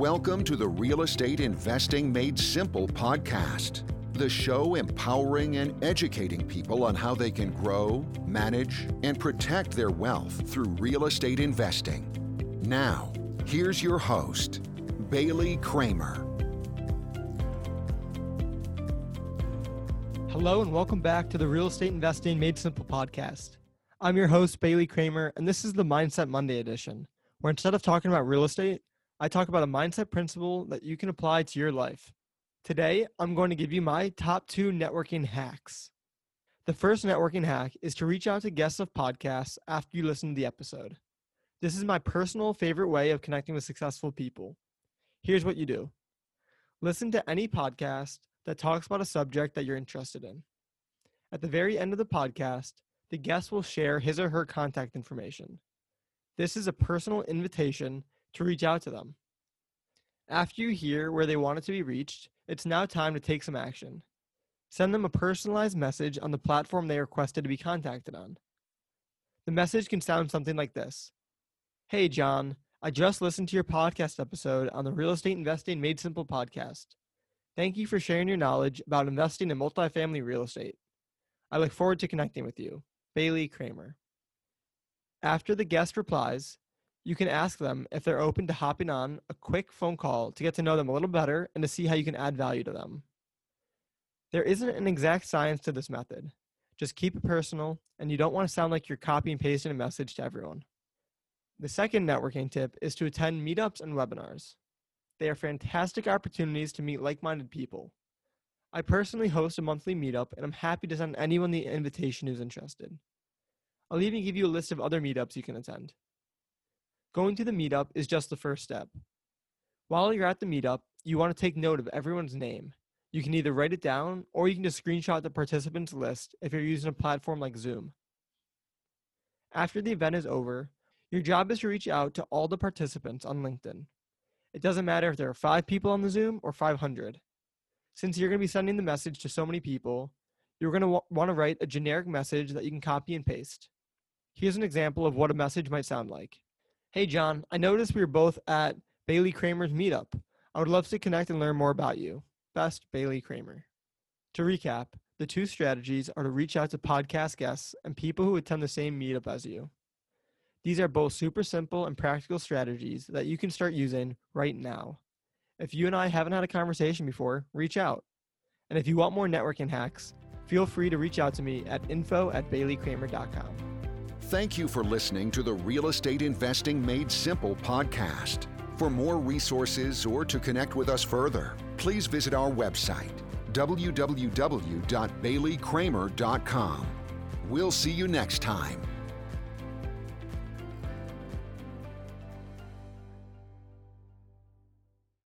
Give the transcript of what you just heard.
Welcome to the Real Estate Investing Made Simple podcast, the show empowering and educating people on how they can grow, manage, and protect their wealth through real estate investing. Now, here's your host, Bailey Kramer. Hello, and welcome back to the Real Estate Investing Made Simple podcast. I'm your host, Bailey Kramer, and this is the Mindset Monday edition, where instead of talking about real estate, I talk about a mindset principle that you can apply to your life. Today, I'm going to give you my top two networking hacks. The first networking hack is to reach out to guests of podcasts after you listen to the episode. This is my personal favorite way of connecting with successful people. Here's what you do listen to any podcast that talks about a subject that you're interested in. At the very end of the podcast, the guest will share his or her contact information. This is a personal invitation to reach out to them. After you hear where they wanted to be reached, it's now time to take some action. Send them a personalized message on the platform they requested to be contacted on. The message can sound something like this Hey, John, I just listened to your podcast episode on the Real Estate Investing Made Simple podcast. Thank you for sharing your knowledge about investing in multifamily real estate. I look forward to connecting with you. Bailey Kramer. After the guest replies, you can ask them if they're open to hopping on a quick phone call to get to know them a little better and to see how you can add value to them. There isn't an exact science to this method. Just keep it personal, and you don't want to sound like you're copy and pasting a message to everyone. The second networking tip is to attend meetups and webinars. They are fantastic opportunities to meet like minded people. I personally host a monthly meetup, and I'm happy to send anyone the invitation who's interested. I'll even give you a list of other meetups you can attend. Going to the meetup is just the first step. While you're at the meetup, you want to take note of everyone's name. You can either write it down or you can just screenshot the participants list if you're using a platform like Zoom. After the event is over, your job is to reach out to all the participants on LinkedIn. It doesn't matter if there are five people on the Zoom or 500. Since you're going to be sending the message to so many people, you're going to w- want to write a generic message that you can copy and paste. Here's an example of what a message might sound like. Hey, John, I noticed we were both at Bailey Kramer's meetup. I would love to connect and learn more about you. Best Bailey Kramer. To recap, the two strategies are to reach out to podcast guests and people who attend the same meetup as you. These are both super simple and practical strategies that you can start using right now. If you and I haven't had a conversation before, reach out. And if you want more networking hacks, feel free to reach out to me at info at baileykramer.com. Thank you for listening to the Real Estate Investing Made Simple podcast. For more resources or to connect with us further, please visit our website, www.baileykramer.com. We'll see you next time.